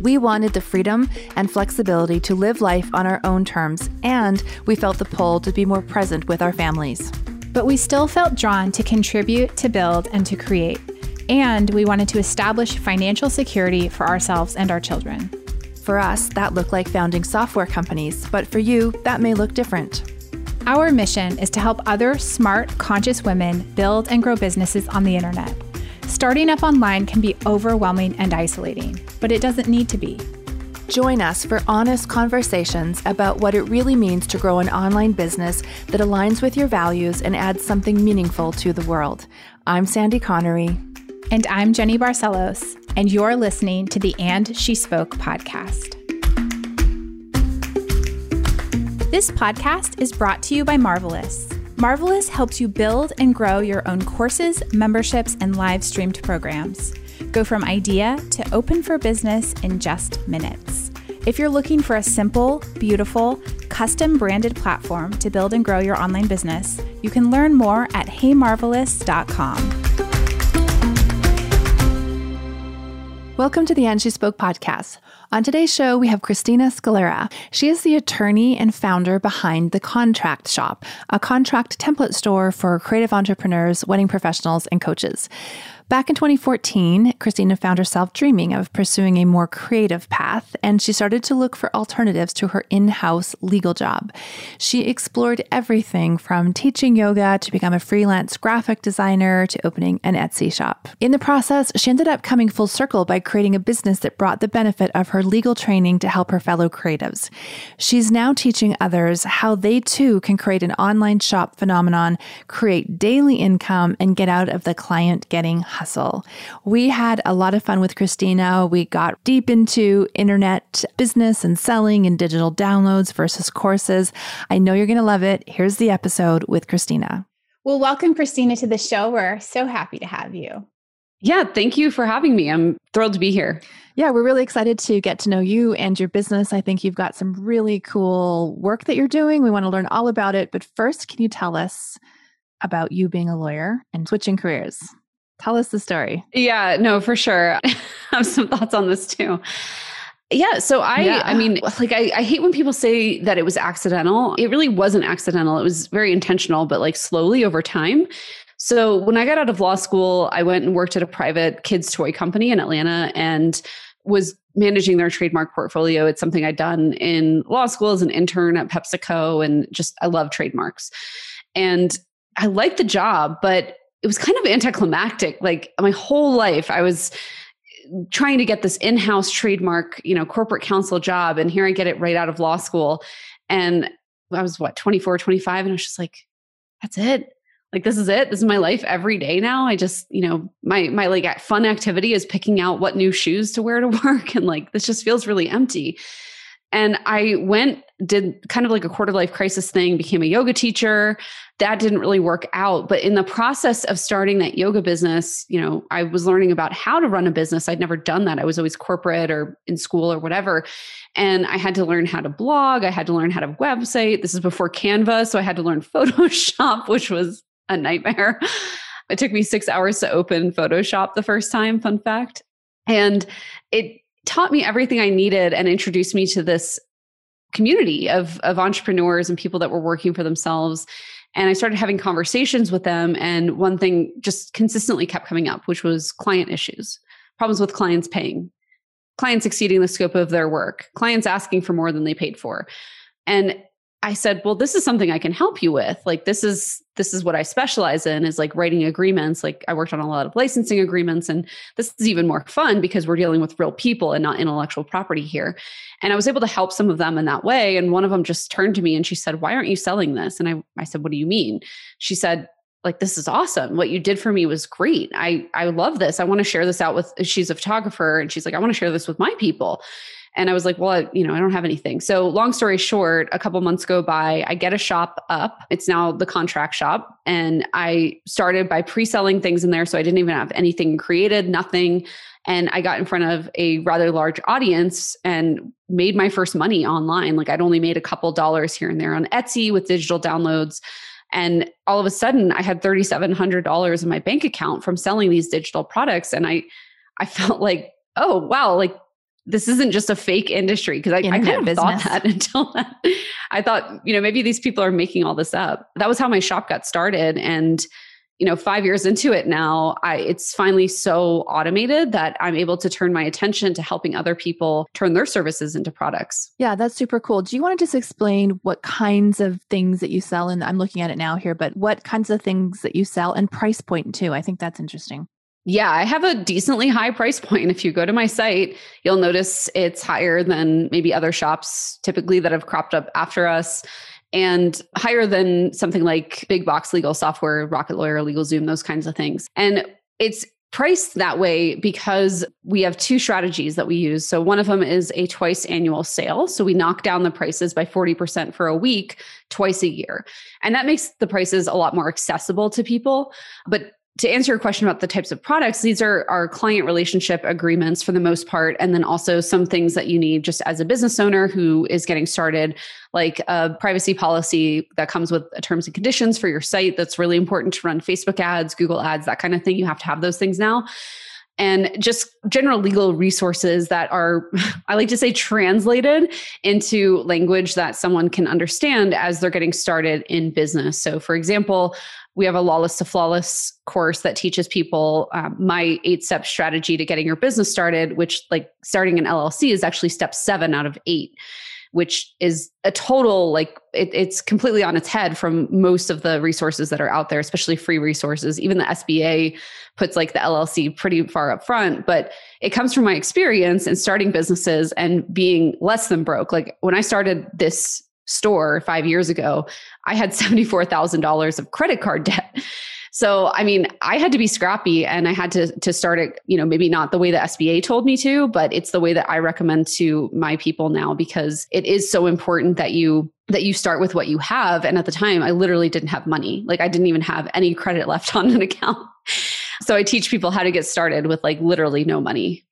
We wanted the freedom and flexibility to live life on our own terms, and we felt the pull to be more present with our families. But we still felt drawn to contribute, to build, and to create. And we wanted to establish financial security for ourselves and our children. For us, that looked like founding software companies, but for you, that may look different. Our mission is to help other smart, conscious women build and grow businesses on the internet. Starting up online can be overwhelming and isolating, but it doesn't need to be. Join us for honest conversations about what it really means to grow an online business that aligns with your values and adds something meaningful to the world. I'm Sandy Connery. And I'm Jenny Barcelos, and you're listening to the And She Spoke podcast. This podcast is brought to you by Marvelous. Marvelous helps you build and grow your own courses, memberships, and live streamed programs. Go from idea to open for business in just minutes. If you're looking for a simple, beautiful, custom branded platform to build and grow your online business, you can learn more at heymarvelous.com. Welcome to the And She Spoke podcast. On today's show, we have Christina Scalera. She is the attorney and founder behind The Contract Shop, a contract template store for creative entrepreneurs, wedding professionals, and coaches. Back in 2014, Christina found herself dreaming of pursuing a more creative path, and she started to look for alternatives to her in house legal job. She explored everything from teaching yoga to become a freelance graphic designer to opening an Etsy shop. In the process, she ended up coming full circle by creating a business that brought the benefit of her legal training to help her fellow creatives. She's now teaching others how they too can create an online shop phenomenon, create daily income, and get out of the client getting hustle. We had a lot of fun with Christina. We got deep into internet business and selling and digital downloads versus courses. I know you're going to love it. Here's the episode with Christina. Well, welcome, Christina, to the show. We're so happy to have you. Yeah, thank you for having me. I'm thrilled to be here. Yeah, we're really excited to get to know you and your business. I think you've got some really cool work that you're doing. We want to learn all about it. But first, can you tell us about you being a lawyer and switching careers? Tell us the story. Yeah, no, for sure. I have some thoughts on this too. Yeah, so I yeah. I mean, like I, I hate when people say that it was accidental. It really wasn't accidental. It was very intentional, but like slowly over time. So when I got out of law school, I went and worked at a private kids toy company in Atlanta and was managing their trademark portfolio. It's something I'd done in law school as an intern at PepsiCo and just I love trademarks. And I liked the job, but it was kind of anticlimactic. Like my whole life, I was trying to get this in-house trademark, you know, corporate counsel job. And here I get it right out of law school. And I was what, 24, 25. And I was just like, that's it. Like, this is it. This is my life every day now. I just, you know, my, my like fun activity is picking out what new shoes to wear to work. And like, this just feels really empty. And I went, did kind of like a quarter life crisis thing, became a yoga teacher. That didn't really work out. But in the process of starting that yoga business, you know, I was learning about how to run a business. I'd never done that. I was always corporate or in school or whatever. And I had to learn how to blog. I had to learn how to website. This is before Canva. So I had to learn Photoshop, which was a nightmare. It took me six hours to open Photoshop the first time, fun fact. And it taught me everything I needed and introduced me to this community of, of entrepreneurs and people that were working for themselves. And I started having conversations with them. And one thing just consistently kept coming up, which was client issues, problems with clients paying, clients exceeding the scope of their work, clients asking for more than they paid for. And I said, well, this is something I can help you with. Like this is this is what I specialize in is like writing agreements. Like I worked on a lot of licensing agreements and this is even more fun because we're dealing with real people and not intellectual property here. And I was able to help some of them in that way. And one of them just turned to me and she said, Why aren't you selling this? And I, I said, What do you mean? She said, like this is awesome what you did for me was great i i love this i want to share this out with she's a photographer and she's like i want to share this with my people And I was like, well, I, you know, I don't have anything. So, long story short, a couple months go by, I get a shop up. It's now the contract shop. And I started by pre selling things in there. So, I didn't even have anything created, nothing. And I got in front of a rather large audience and made my first money online. Like, I'd only made a couple dollars here and there on Etsy with digital downloads. And all of a sudden, I had $3,700 in my bank account from selling these digital products. And I, I felt like, oh, wow, like this isn't just a fake industry because I, I kind of business. thought that until that. I thought, you know, maybe these people are making all this up. That was how my shop got started. And, you know, five years into it now, I it's finally so automated that I'm able to turn my attention to helping other people turn their services into products. Yeah, that's super cool. Do you want to just explain what kinds of things that you sell? And I'm looking at it now here, but what kinds of things that you sell and price point too? I think that's interesting. Yeah, I have a decently high price point. If you go to my site, you'll notice it's higher than maybe other shops typically that have cropped up after us and higher than something like big box legal software, Rocket Lawyer, LegalZoom, those kinds of things. And it's priced that way because we have two strategies that we use. So one of them is a twice annual sale. So we knock down the prices by 40% for a week twice a year. And that makes the prices a lot more accessible to people. But to answer your question about the types of products, these are our client relationship agreements for the most part. And then also some things that you need just as a business owner who is getting started, like a privacy policy that comes with terms and conditions for your site that's really important to run Facebook ads, Google ads, that kind of thing. You have to have those things now and just general legal resources that are, I like to say, translated into language that someone can understand as they're getting started in business. So, for example, we have a lawless to flawless course that teaches people um, my eight step strategy to getting your business started, which, like, starting an LLC is actually step seven out of eight which is a total like it, it's completely on its head from most of the resources that are out there especially free resources. Even the sba puts like the llc pretty far up front but it comes from my experience in starting businesses and being less than broke. Like when i started this store five years ago i had $74000 of credit card debt so, I mean, I had to be scrappy and I had to to start it, you know, maybe not the way the SBA told me to, but it's the way that I recommend to my people now because it is so important that you that you start with what you have and at the time I literally didn't have money. Like I didn't even have any credit left on an account. So I teach people how to get started with like literally no money.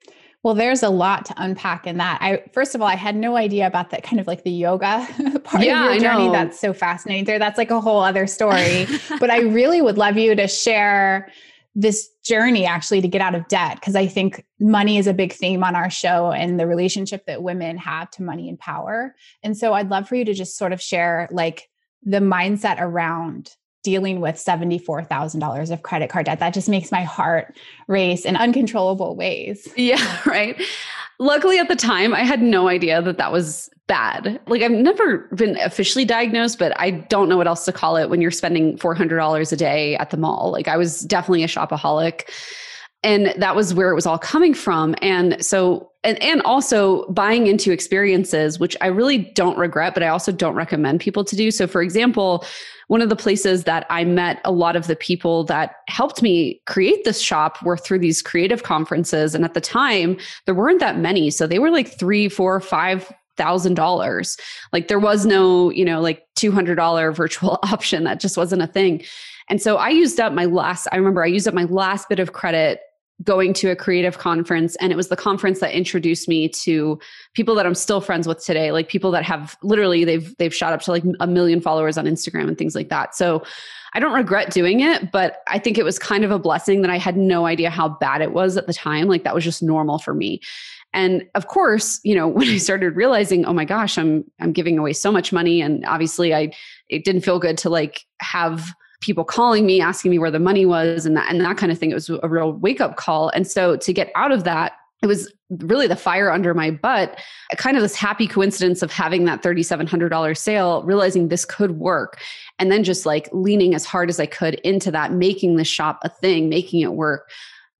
Well, there's a lot to unpack in that. I first of all, I had no idea about that kind of like the yoga part yeah, of your journey. That's so fascinating. There, that's like a whole other story. but I really would love you to share this journey actually to get out of debt because I think money is a big theme on our show and the relationship that women have to money and power. And so I'd love for you to just sort of share like the mindset around dealing with $74,000 of credit card debt. That just makes my heart race in uncontrollable ways. Yeah, right. Luckily, at the time, I had no idea that that was bad. Like, I've never been officially diagnosed, but I don't know what else to call it when you're spending $400 a day at the mall. Like, I was definitely a shopaholic. And that was where it was all coming from. And so, and, and also buying into experiences, which I really don't regret, but I also don't recommend people to do. So, for example, one of the places that I met a lot of the people that helped me create this shop were through these creative conferences. And at the time, there weren't that many. So they were like three, four, five thousand dollars. Like there was no, you know, like two hundred dollar virtual option. That just wasn't a thing. And so I used up my last, I remember I used up my last bit of credit going to a creative conference and it was the conference that introduced me to people that I'm still friends with today like people that have literally they've they've shot up to like a million followers on Instagram and things like that. So I don't regret doing it but I think it was kind of a blessing that I had no idea how bad it was at the time. Like that was just normal for me. And of course you know when I started realizing oh my gosh I'm I'm giving away so much money and obviously I it didn't feel good to like have people calling me asking me where the money was and that and that kind of thing. It was a real wake up call. And so to get out of that it was really the fire under my butt. Kind of this happy coincidence of having that $3700 sale realizing this could work and then just like leaning as hard as i could into that making the shop a thing making it work.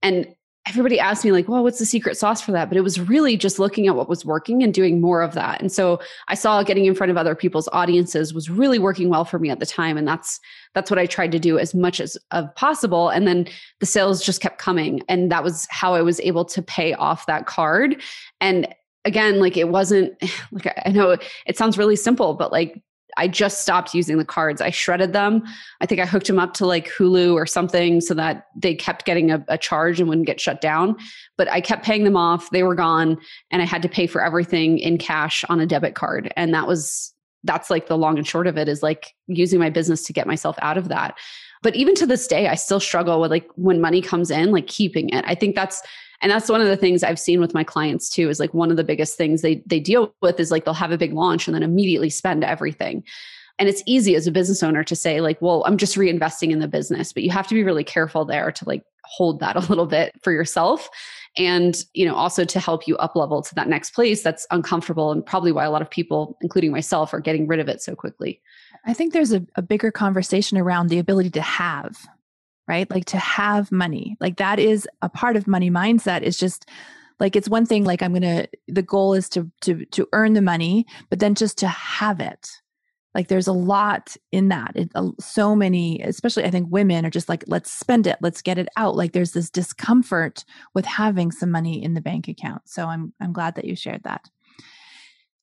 And everybody asked me like well what's the secret sauce for that? But it was really just looking at what was working and doing more of that. And so i saw getting in front of other people's audiences was really working well for me at the time. And that's that's what i tried to do as much as of possible. And then the sales just kept coming. And that was how i was able to pay off that card. And again, like it wasn't like I know it sounds really simple, but like I just stopped using the cards. I shredded them. I think I hooked them up to like Hulu or something so that they kept getting a, a, charge and wouldn't get shut down. But I kept paying them off. They were gone and I had to pay for everything in cash on a debit card. And that was, that's like the long and short of it is like using my business to get myself out of that. But even to this day, I still struggle with like when money comes in, like keeping it. I think that's and that's one of the things i've seen with my clients too is like one of the biggest things they they deal with is like they'll have a big launch and then immediately spend everything. And it's easy as a business owner to say like well i'm just reinvesting in the business but you have to be really careful there to like hold that a little bit for yourself and you know also to help you up level to that next place that's uncomfortable and probably why a lot of people including myself are getting rid of it so quickly. I think there's a, a bigger conversation around the ability to have right? Like to have money. Like that is a part of money mindset is just like it's one thing like I'm going to the goal is to to to earn the money, but then just to have it. Like there's a lot in that. It, uh, so many, especially I think women are just like let's spend it, let's get it out. Like there's this discomfort with having some money in the bank account. So I'm I'm glad that you shared that.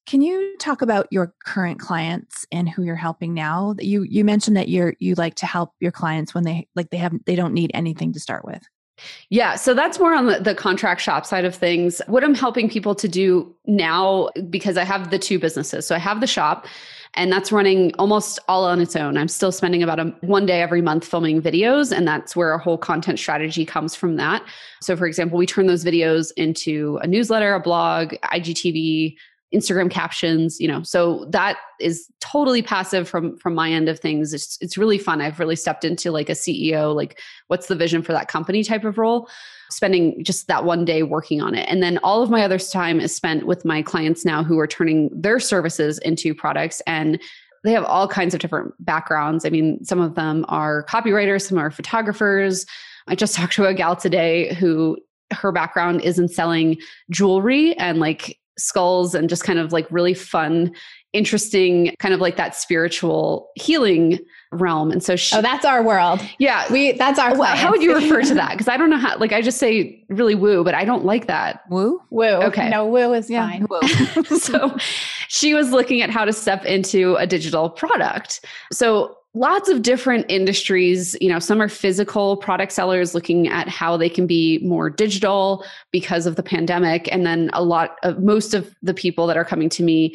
Can you talk about your current clients and who you're helping now? You you mentioned that you're you like to help your clients when they like they have they don't need anything to start with. Yeah, so that's more on the, the, contract shop side of things. What I'm helping people to do now, because I have the two businesses. So I have the shop, and that's running almost all on its own. I'm still spending about a, one day every month filming videos, and that's where our whole content strategy comes from that. So, for example, we turn those videos into a newsletter, a blog, IGTV, Instagram captions, you know. So that is totally passive from from my end of things. It's it's really fun. I've really stepped into like a CEO, like what's the vision for that company type of role, spending just that one day working on it. And then all of my other time is spent with my clients now who are turning their services into products and they have all kinds of different backgrounds. I mean, some of them are copywriters, some are photographers. I just talked to a gal today who her background is in selling jewelry and like skulls and just kind of like really fun, interesting, kind of like that spiritual healing realm. And so she, Oh, that's our world. Yeah. We that's our oh, well, How would you refer to that? Because I don't know how like I just say really woo, but I don't like that. Woo? Woo. Okay. No, woo is yeah. fine. Woo. so she was looking at how to step into a digital product. So lots of different industries you know some are physical product sellers looking at how they can be more digital because of the pandemic. And then a lot of most of the people that are coming to me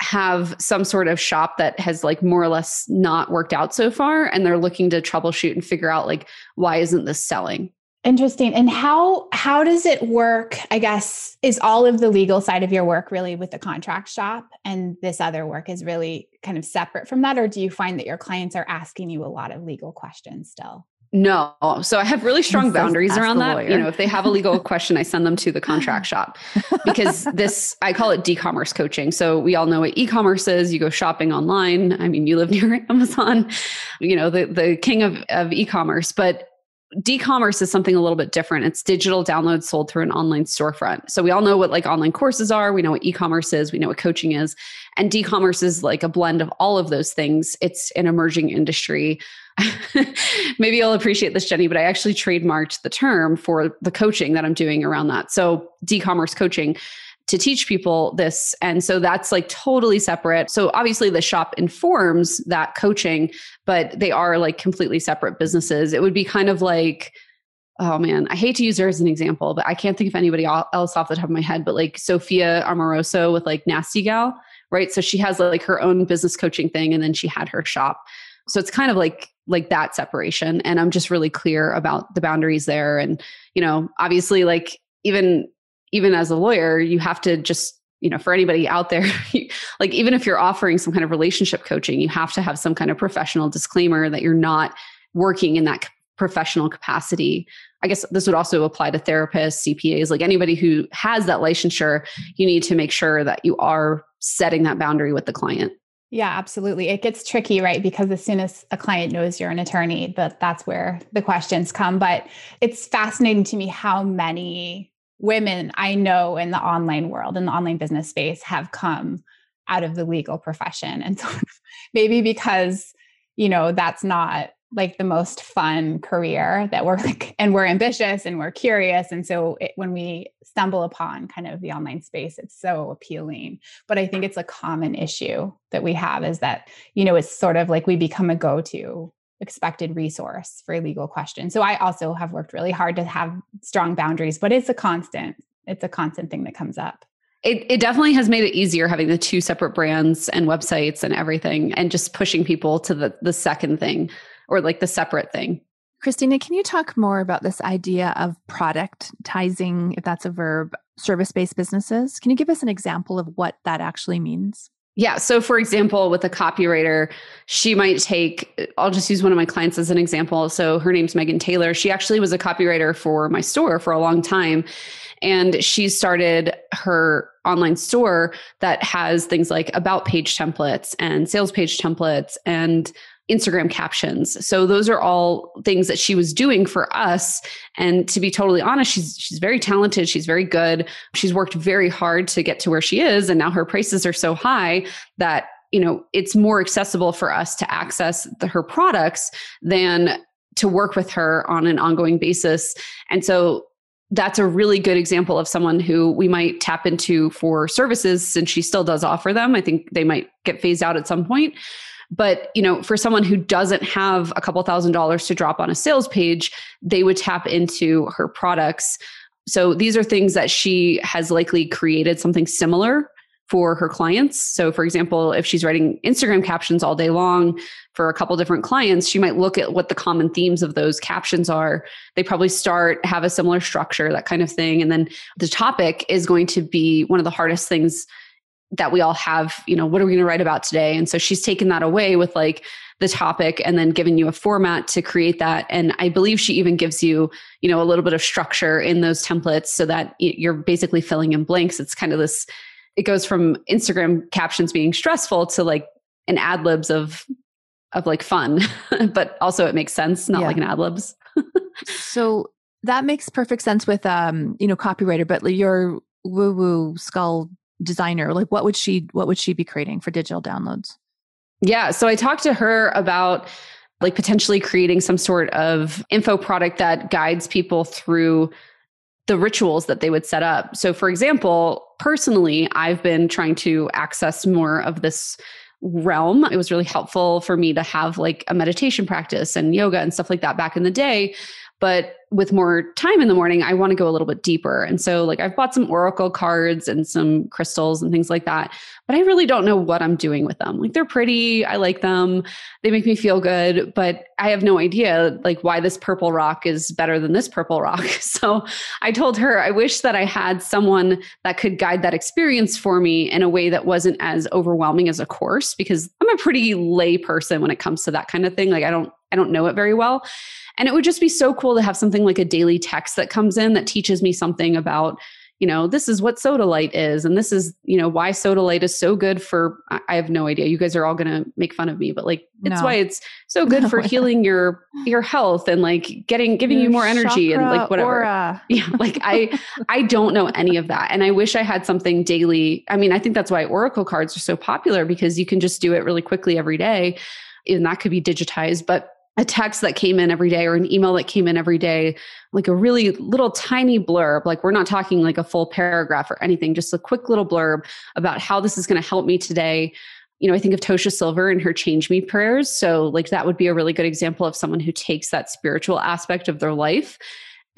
have some sort of shop that has like more or less not worked out so far and they're looking to troubleshoot and figure out like why isn't this selling Interesting. And how how does it work? I guess is all of the legal side of your work really with the contract shop and this other work is really kind of separate from that or do you find that your clients are asking you a lot of legal questions still? No. So I have really strong boundaries around that. Lawyer. You know, if they have a legal question, I send them to the contract shop because this, I call it d-commerce coaching. So we all know what e-commerce is. You go shopping online. I mean, you live near Amazon, you know, the, the king of, of e-commerce, but d-commerce is something a little bit different. It's digital downloads sold through an online storefront. So we all know what like online courses are. We know what e-commerce is. We know what coaching is. And d-commerce is like a blend of all of those things. It's an emerging industry. Maybe you'll appreciate this jenny but i actually trademarked the term for the coaching that i'm doing around that. So d-commerce coaching to teach people this. And so that's like totally separate. So obviously the shop informs that coaching, but they are like completely separate businesses. It would be kind of like, oh man, I hate to use her as an example, but I can't think of anybody else off the top of my head, but like Sophia Amoruso with like Nasty Gal, right? So she has like her own business coaching thing and then she had her shop. So it's kind of like like that separation and I'm just really clear about the boundaries there and you know, obviously like even even as a lawyer, you have to just you know for anybody out there like even if you're offering some kind of relationship coaching you have to have some kind of professional disclaimer that you're not working in that professional capacity i guess this would also apply to therapists cpas like anybody who has that licensure you need to make sure that you are setting that boundary with the client yeah, absolutely. It gets tricky, right? Because as soon as a client knows you're an attorney, that that's where the questions come. But it's fascinating to me how many women I know in the online world, in the online business space, have come out of the legal profession. And so maybe because, you know, that's not like the most fun career that we're like and we're ambitious and we're curious and so it, when we stumble upon kind of the online space it's so appealing but i think it's a common issue that we have is that you know it's sort of like we become a go-to expected resource for legal questions so i also have worked really hard to have strong boundaries but it's a constant it's a constant thing that comes up it, it definitely has made it easier having the two separate brands and websites and everything and just pushing people to the the second thing or like the separate thing. Christina, can you talk more about this idea of productizing, if that's a verb, service based businesses? Can you give us an example of what that actually means? Yeah. So, for example, with a copywriter, she might take, I'll just use one of my clients as an example. So, her name's Megan Taylor. She actually was a copywriter for my store for a long time. And she started her online store that has things like about page templates and sales page templates and Instagram captions. So those are all things that she was doing for us. And to be totally honest, she's she's very talented. She's very good. She's worked very hard to get to where she is. And now her prices are so high that you know it's more accessible for us to access the, her products than to work with her on an ongoing basis. And so that's a really good example of someone who we might tap into for services since she still does offer them. I think they might get phased out at some point. But, you know, for someone who doesn't have a couple thousand dollars to drop on a sales page, they would tap into her products. So these are things that she has likely created something similar for her clients. So, for example, if she's writing Instagram captions all day long for a couple different clients, she might look at what the common themes of those captions are. They probably start, have a similar structure, that kind of thing. And then the topic is going to be one of the hardest things that we all have, you know, what are we going to write about today? And so she's taken that away with like the topic and then given you a format to create that. And I believe she even gives you, you know, a little bit of structure in those templates so that you're basically filling in blanks. It's kind of this, it goes from Instagram captions being stressful to like a Mad Libs of, of like fun, but also it makes sense, not yeah. like a Mad Libs. so that makes perfect sense with, um, you know, copywriter, but your woo woo skull designer like what would she what would she be creating for digital downloads? Yeah so i talked to her about like potentially creating some sort of info product that guides people through the rituals that they would set up. So for example personally i've been trying to access more of this realm. It was really helpful for me to have like a meditation practice and yoga and stuff like that back in the day but with more time in the morning, I want to go a little bit deeper. And so, like, I've bought some oracle cards and some crystals and things like that, but I really don't know what I'm doing with them. Like, they're pretty, I like them, they make me feel good, but I have no idea, like, why this purple rock is better than this purple rock. So, I told her I wish that I had someone that could guide that experience for me in a way that wasn't as overwhelming as a course, because I'm a pretty lay person when it comes to that kind of thing. Like, I don't, I don't know it very well. And it would just be so cool to have something like a daily text that comes in that teaches me something about, you know, this is what Sodalite is. And this is, you know, why Sodalite is so good for, I have no idea. You guys are all going to make fun of me, but like, it's no. why it's so good no. for healing your, your health and like getting, giving your you more energy and like whatever. Aura. Yeah. Like I, I don't know any of that. And I wish I had something daily. I mean, I think that's why Oracle cards are so popular because you can just do it really quickly every day. And that could be digitized, but a text that came in every day or an email that came in every day, like a really little tiny blurb. Like we're not talking like a full paragraph or anything, just a quick little blurb about how this is going to help me today. You know, I think of Tosha Silver and her change me prayers. So, like, that would be a really good example of someone who takes that spiritual aspect of their life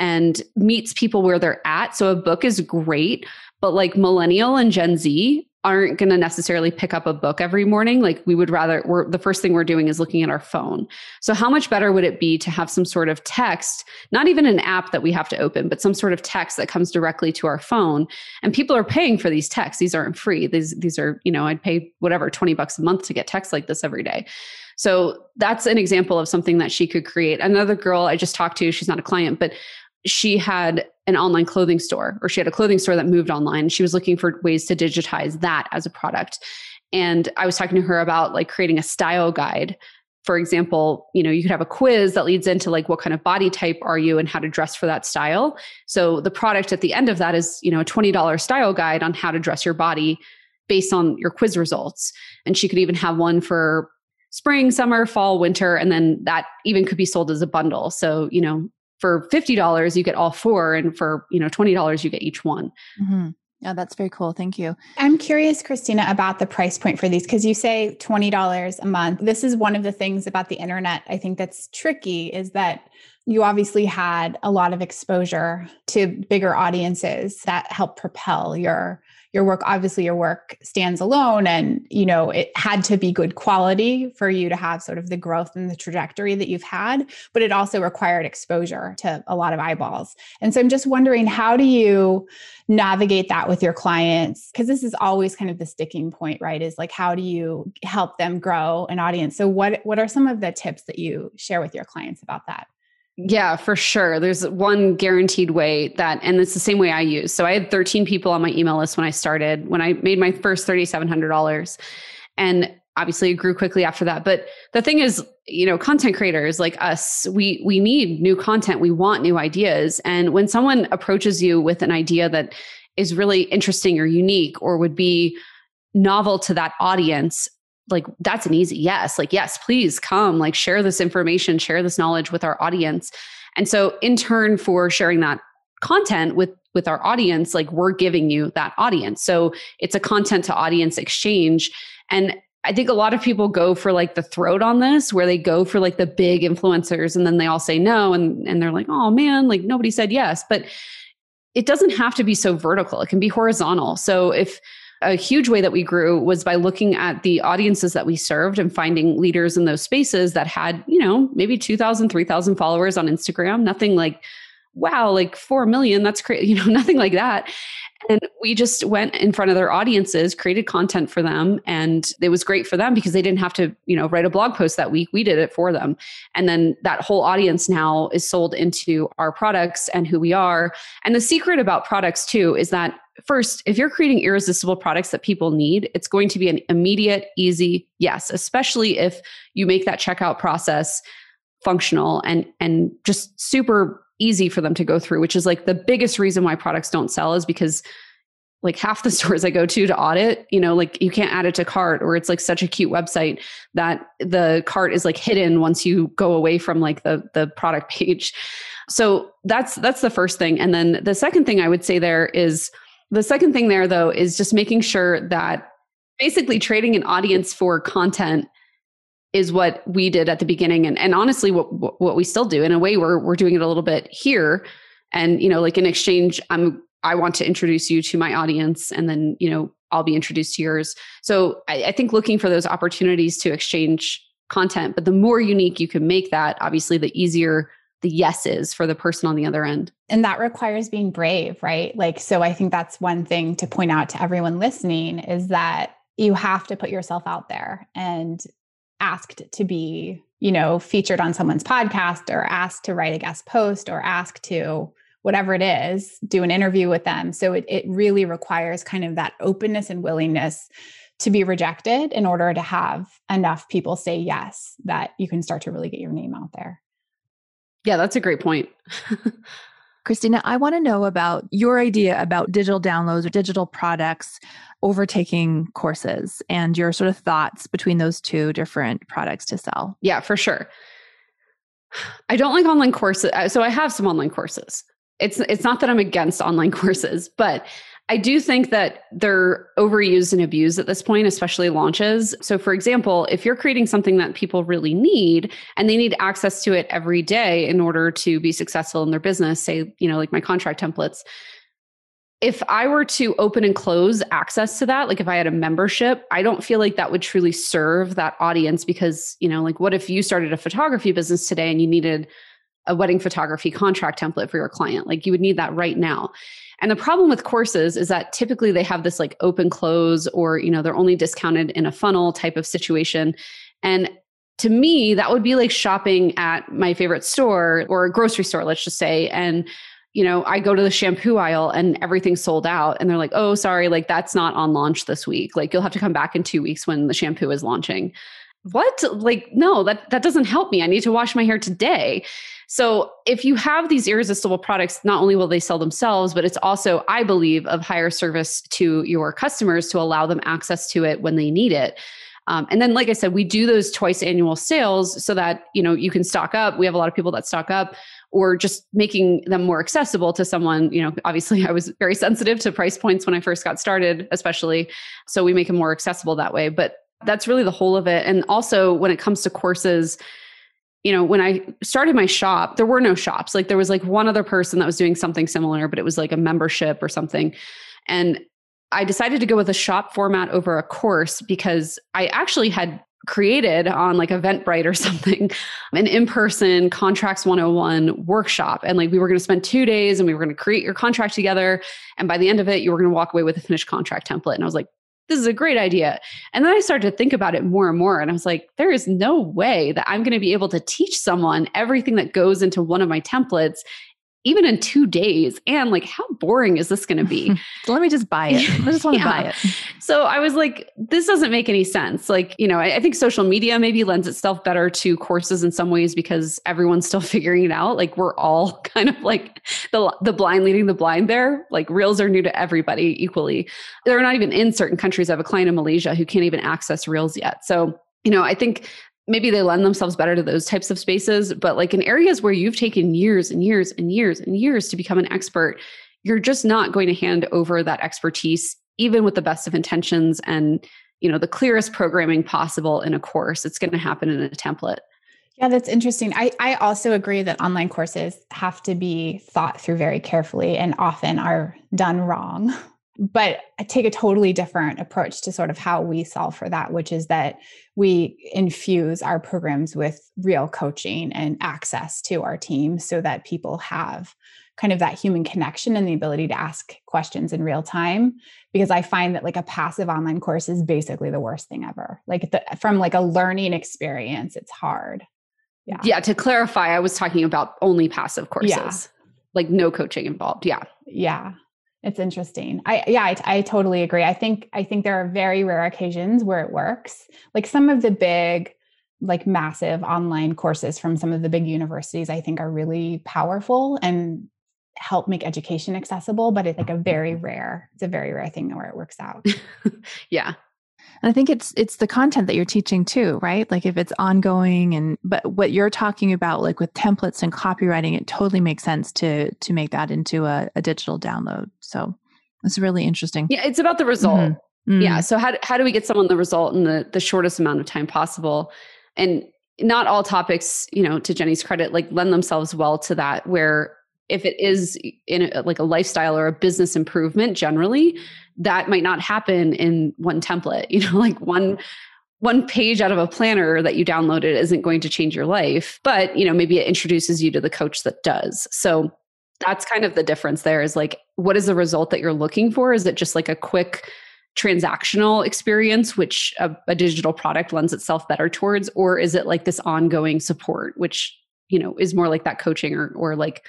and meets people where they're at. So, a book is great, but like millennial and Gen Z aren't going to necessarily pick up a book every morning. Like we would rather we're the first thing we're doing is looking at our phone. So how much better would it be to have some sort of text not even an app that we have to open but some sort of text that comes directly to our phone? And people are paying for these texts. These aren't free. These these are you know i'd pay whatever 20 bucks a month to get texts like this every day. So that's an example of something that she could create. Another girl i just talked to she's not a client but she had an online clothing store or she had a clothing store that moved online. She was looking for ways to digitize that as a product. And I was talking to her about like creating a style guide. For example, you know, you could have a quiz that leads into like what kind of body type are you and how to dress for that style. So the product at the end of that is, you know, a $20 style guide on how to dress your body based on your quiz results. And she could even have one for spring, summer, fall, winter, and then that even could be sold as a bundle. So, you know, for $50 you get all four and for, you know, $20 you get each one. Mm-hmm. Yeah, that's very cool. Thank you. I'm curious, Christina, about the price point for these because you say $20 a month. This is one of the things about the internet I think that's tricky is that you obviously had a lot of exposure to bigger audiences that helped propel your your work. Obviously your work stands alone and you know it had to be good quality for you to have sort of the growth and the trajectory that you've had but it also required exposure to a lot of eyeballs. And so i'm just wondering how do you navigate that with your clients? Because this is always kind of the sticking point right is like how do you help them grow an audience? So what what are some of the tips that you share with your clients about that yeah, for sure. There's one guaranteed way that, and it's the same way I use. So I had 13 people on my email list when I started, when I made my first $3,700. And obviously it grew quickly after that. But the thing is, you know, content creators like us, we, we need new content. We want new ideas. And when someone approaches you with an idea that is really interesting or unique or would be novel to that audience, like that's an easy yes like yes please come like share this information share this knowledge with our audience. And so in turn for sharing that content with with our audience like we're giving you that audience. So it's a content to audience exchange. And i think a lot of people go for like the throat on this where they go for like the big influencers and then they all say no and and they're like oh man like nobody said yes. But it doesn't have to be so vertical. It can be horizontal. So if a huge way that we grew was by looking at the audiences that we served and finding leaders in those spaces that had, you know, maybe 2,000, 3,000 followers on Instagram, nothing like, wow, like 4 million, that's crazy, you know, nothing like that. And we just went in front of their audiences, created content for them. And it was great for them because they didn't have to, you know, write a blog post that week. We did it for them. And then that whole audience now is sold into our products and who we are. And the secret about products too is that first, if you're creating irresistible products that people need, it's going to be an immediate, easy yes, especially if you make that checkout process functional and and just super easy for them to go through, which is like the biggest reason why products don't sell is because like half the stores I go to to audit, you know, like you can't add it to cart or it's like such a cute website that the cart is like hidden once you go away from like the the product page. So that's that's the first thing. And then the second thing I would say there is the second thing there, though, is just making sure that basically trading an audience for content is what we did at the beginning and, and honestly what what we still do in a way we're we're doing it a little bit here and you know like in exchange i'm i want to introduce you to my audience and then you know i'll be introduced to yours so I, I think looking for those opportunities to exchange content but the more unique you can make that obviously the easier the yeses for the person on the other end. And that requires being brave, right? Like, so I think that's one thing to point out to everyone listening is that you have to put yourself out there and asked to be, you know, featured on someone's podcast or asked to write a guest post or asked to whatever it is, do an interview with them. So it, it really requires kind of that openness and willingness to be rejected in order to have enough people say yes that you can start to really get your name out there. Yeah, that's a great point. Christina, I want to know about your idea about digital downloads or digital products overtaking courses and your sort of thoughts between those two different products to sell. Yeah, for sure. I don't like online courses. Uh, so I have some online courses. It's it's not that I'm against online courses, but I do think that they're overused and abused at this point, especially launches. So, for example, if you're creating something that people really need and they need access to it every day in order to be successful in their business, say, you know, like my contract templates, if I were to open and close access to that, like if I had a membership, I don't feel like that would truly serve that audience because, you know, like what if you started a photography business today and you needed a wedding photography contract template for your client? Like you would need that right now. And the problem with courses is that typically they have this like open close or, you know, they're only discounted in a funnel type of situation. And to me, that would be like shopping at my favorite store or a grocery store, let's just say. And, you know, I go to the shampoo aisle and everything's sold out. And they're like, oh, sorry, like that's not on launch this week. Like you'll have to come back in two weeks when the shampoo is launching. What? Like, no, that, that doesn't help me. I need to wash my hair today. So if you have these irresistible products, not only will they sell themselves, but it's also, I believe, of higher service to your customers to allow them access to it when they need it. Um, and then, like I said, we do those twice annual sales so that you know you can stock up. We have a lot of people that stock up, or just making them more accessible to someone. You know, obviously, I was very sensitive to price points when I first got started, especially. So we make them more accessible that way. But that's really the whole of it. And also, when it comes to courses, you know, when I started my shop, there were no shops. Like there was like one other person that was doing something similar, but it was like a membership or something. And I decided to go with a shop format over a course because I actually had created on like Eventbrite or something an in-person contracts 101 workshop and like we were going to spend 2 days and we were going to create your contract together and by the end of it you were going to walk away with a finished contract template and I was like this is a great idea. And then I started to think about it more and more. And I was like, there is no way that I'm going to be able to teach someone everything that goes into one of my templates even in two days. And like, how boring is this going to be? let me just buy it. I just want to yeah. buy it. So I was like, this doesn't make any sense. Like, you know, I, I, think social media maybe lends itself better to courses in some ways because everyone's still figuring it out. Like we're all kind of like the, the blind leading the blind there. Like reels are new to everybody equally. They're not even in certain countries. I have a client in Malaysia who can't even access reels yet. So you know, I think maybe they lend themselves better to those types of spaces but like in areas where you've taken years and years and years and years to become an expert you're just not going to hand over that expertise even with the best of intentions and you know the clearest programming possible in a course. It's going to happen in a template. Yeah that's interesting. I i also agree that online courses have to be thought through very carefully and often are done wrong but I take a totally different approach to sort of how we solve for that, which is that we infuse our programs with real coaching and access to our team so that people have kind of that human connection and the ability to ask questions in real time because i find that like a passive online course is basically the worst thing ever. Like the, from like a learning experience it's hard. Yeah. Yeah to clarify i was talking about only passive courses yeah. like no coaching involved yeah. Yeah it's interesting. I yeah, I, I totally agree. I think I think there are very rare occasions where it works. Like some of the big like massive online courses from some of the big universities I think are really powerful and help make education accessible, but it's like a very mm-hmm. rare, it's a very rare thing where it works out. yeah. And I think it's it's the content that you're teaching too, right? Like if it's ongoing and but what you're talking about like with templates and copywriting, it totally makes sense to to make that into a, a digital download. So it's really interesting. Yeah, it's about the result. Mm-hmm. Mm-hmm. Yeah. So how how do we get someone the result in the the shortest amount of time possible? And not all topics, you know, to Jenny's credit, like lend themselves well to that where if it is in a, like a lifestyle or a business improvement generally that might not happen in one template you know like one one page out of a planner that you downloaded isn't going to change your life but you know maybe it introduces you to the coach that does so that's kind of the difference there is like what is the result that you're looking for is it just like a quick transactional experience which a, a digital product lends itself better towards or is it like this ongoing support which you know is more like that coaching or or like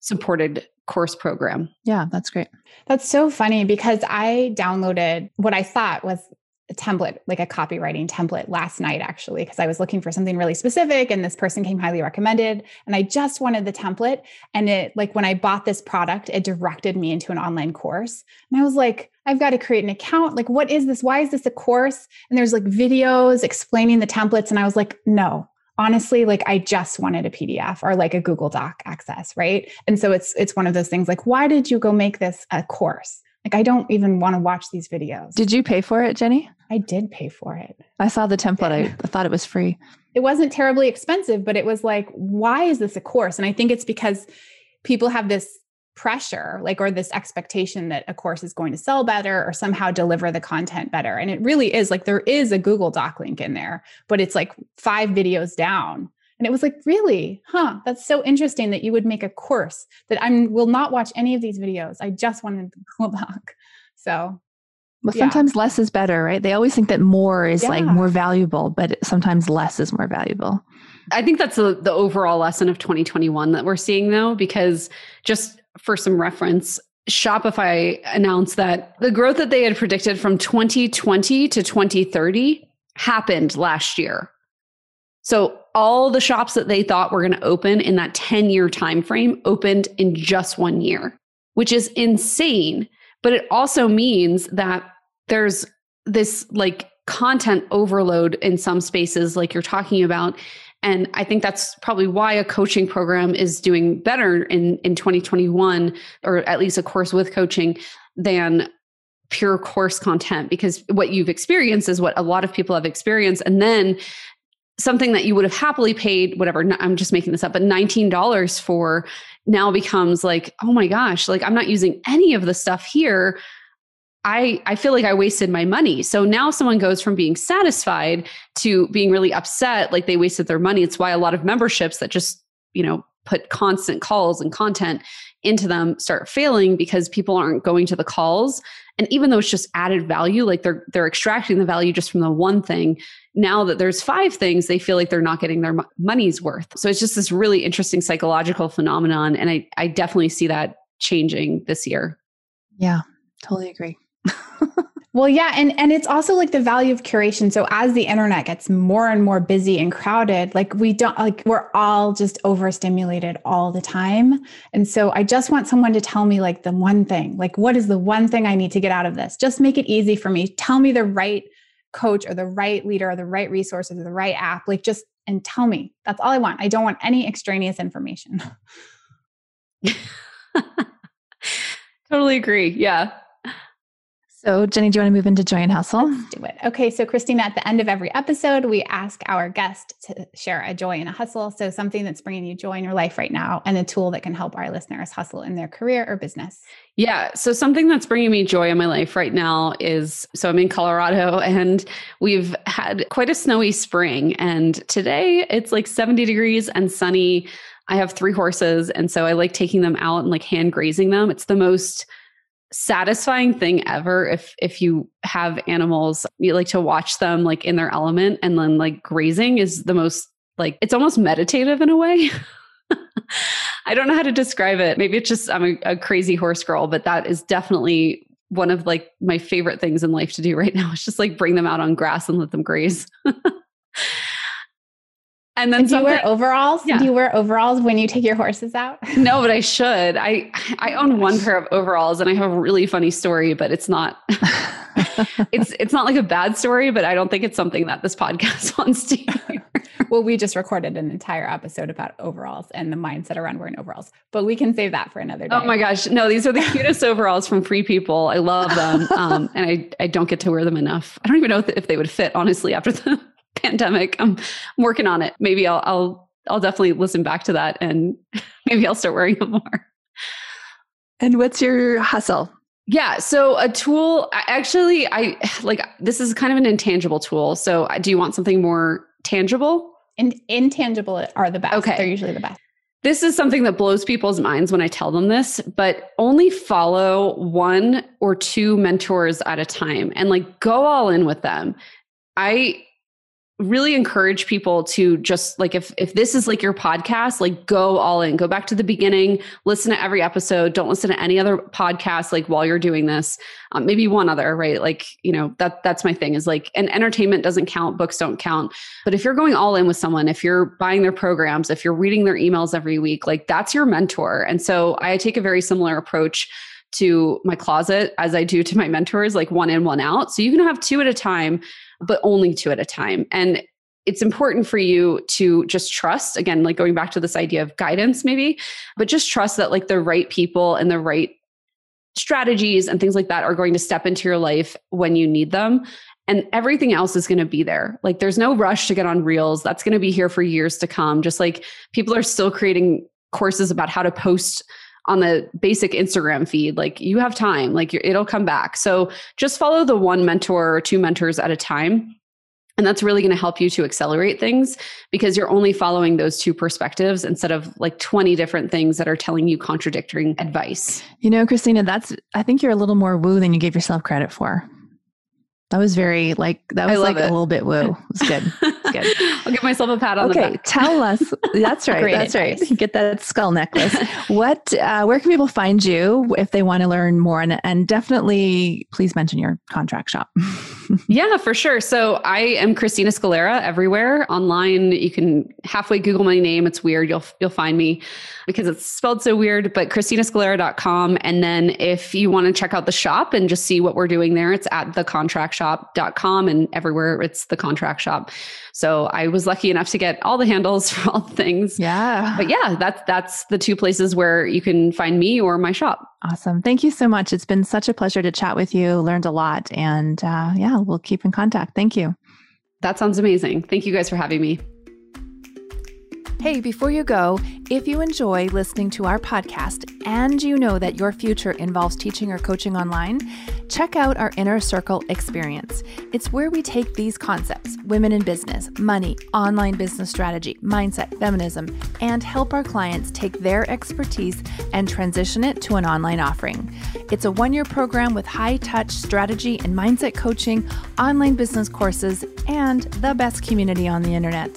supported course program. Yeah, that's great. That's so funny because I downloaded what I thought was a template, like a copywriting template last night, actually, because I was looking for something really specific and this person came highly recommended. And I just wanted the template. And it, like, when I bought this product, it directed me into an online course. And I was like, I've got to create an account. Like, what is this? Why is this a course? And there's like videos explaining the templates. And I was like, no, honestly like i just wanted a pdf or like a google doc access right and so it's it's one of those things like why did you go make this a course like i don't even want to watch these videos. Did you pay for it jenny? I did pay for it. I saw the template. I, I thought it was free. It wasn't terribly expensive but it was like why is this a course? And i think it's because people have this pressure like or this expectation that a course is going to sell better or somehow deliver the content better. And it really is like there is a google doc link in there but it's like five videos down and it was like really huh that's so interesting that you would make a course that i will not watch any of these videos i just wanted the google doc so but yeah. sometimes less is better, right? They always think that more is yeah. like more valuable, but sometimes less is more valuable. I think that's the, the overall lesson of 2021 that we're seeing though, because just for some reference, Shopify announced that the growth that they had predicted from 2020 to 2030 happened last year. So all the shops that they thought were going to open in that 10 year time frame opened in just one year, which is insane. But it also means that there's this like content overload in some spaces, like you're talking about. And I think that's probably why a coaching program is doing better in, in 2021, or at least a course with coaching, than pure course content because what you've experienced is what a lot of people have experienced and then something that you would have happily paid whatever i'm just making this up but $19 for now becomes like oh my gosh like i'm not using any of the stuff here. I i feel like i wasted my money. So now someone goes from being satisfied to being really upset like they wasted their money. It's why a lot of memberships that just you know put constant calls and content into them start failing because people aren't going to the calls. And even though it's just added value like they're they're extracting the value just from the one thing now that there's five things they feel like they're not getting their money's worth. So it's just this really interesting psychological phenomenon and i i definitely see that changing this year. Yeah totally agree Well, yeah, and and it's also like the value of curation. So as the internet gets more and more busy and crowded, like we don't like we're all just overstimulated all the time. And so I just want someone to tell me like the one thing. Like what is the one thing I need to get out of this? Just make it easy for me. Tell me the right coach or the right leader or the right resources or the right app. Like just and tell me. That's all I want. I don't want any extraneous information. totally agree. Yeah. So, Jenny, do you want to move into joy and hustle? Let's do it. Okay. So, Christina, at the end of every episode, we ask our guest to share a joy and a hustle. So, something that's bringing you joy in your life right now and a tool that can help our listeners hustle in their career or business. Yeah. So, something that's bringing me joy in my life right now is so I'm in Colorado and we've had quite a snowy spring. And today it's like 70 degrees and sunny. I have three horses. And so I like taking them out and like hand grazing them. It's the most satisfying thing ever if if you have animals you like to watch them like in their element and then like grazing is the most like it's almost meditative in a way. I don't know how to describe it. Maybe it's just i'm a, a crazy horse girl but that is definitely one of like my favorite things in life to do right now is just like bring them out on grass and let them graze And then do you wear overalls? Yeah. Do you wear overalls when you take your horses out? no, but I should. I I own oh one pair of overalls and I have a really funny story, but it's not it's it's not like a bad story, but I don't think it's something that this podcast wants to hear. well, we just recorded an entire episode about overalls and the mindset around wearing overalls, but we can save that for another day. Oh my gosh. No, these are the cutest overalls from Free People. I love them. Um, and I, I don't get to wear them enough. I don't even know if they would fit, honestly, after the pandemic. I'm, I'm working on it. Maybe I'll, I'll, I'll definitely listen back to that and maybe I'll start wearing them more. And what's your hustle? Yeah. So a tool, actually, I like this is kind of an intangible tool. So uh, do you want something more tangible? And intangible are the best. Okay. They're usually the best. This is something that blows people's minds when I tell them this, but only follow one or two mentors at a time and like go all in with them. I really encourage people to just like if if this is like your podcast like go all in go back to the beginning listen to every episode don't listen to any other podcast like while you're doing this um, maybe one other right like you know that that's my thing is like and entertainment doesn't count books don't count but if you're going all in with someone if you're buying their programs if you're reading their emails every week like that's your mentor and so i take a very similar approach to my closet as I do to my mentors, like one in, one out. So you can have two at a time but only two at a time. And it's important for you to just trust again like going back to this idea of guidance maybe but just trust that like the right people and the right strategies and things like that are going to step into your life when you need them. And everything else is going to be there. Like there's no rush to get on reels. That's going to be here for years to come. Just like people are still creating courses about how to post on the basic Instagram feed. Like you have time, like it'll come back. So just follow the one mentor or two mentors at a time. And that's really going to help you to accelerate things because you're only following those two perspectives instead of like 20 different things that are telling you contradicting advice. You know, Christina, that's, I think you're a little more woo than you gave yourself credit for. That was very like that was like it. a little bit woo. It's good. It's good. I'll give myself a pat on okay, the back. Okay, tell us. That's right. that's advice. right. Get that skull necklace. what? Uh, where can people find you if they want to learn more? And, and definitely, please mention your contract shop. Yeah, for sure. So I am Christina Scalera everywhere online. You can halfway Google my name. It's weird. You'll you'll find me because it's spelled so weird, but christinascalera.com. And then if you want to check out the shop and just see what we're doing there, it's at thecontractshop.com and everywhere it's the contract shop. So I was lucky enough to get all the handles for all the things. Yeah. But yeah, that's that's the two places where you can find me or my shop. Awesome. Thank you so much. It's been such a pleasure to chat with you. Learned a lot. And uh, yeah, we'll keep in contact. Thank you. That sounds amazing. Thank you guys for having me. Hey, before you go, if you enjoy listening to our podcast and you know that your future involves teaching or coaching online, check out our Inner Circle experience. It's where we take these concepts women in business, money, online business strategy, mindset, feminism and help our clients take their expertise and transition it to an online offering. It's a one year program with high touch strategy and mindset coaching, online business courses, and the best community on the internet.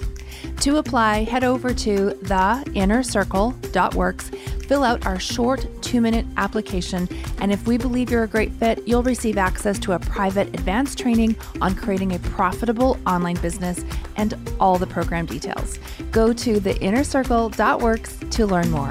To apply, head over to theinnercircle.works, fill out our short two minute application, and if we believe you're a great fit, you'll receive access to a private advanced training on creating a profitable online business and all the program details. Go to theinnercircle.works to learn more.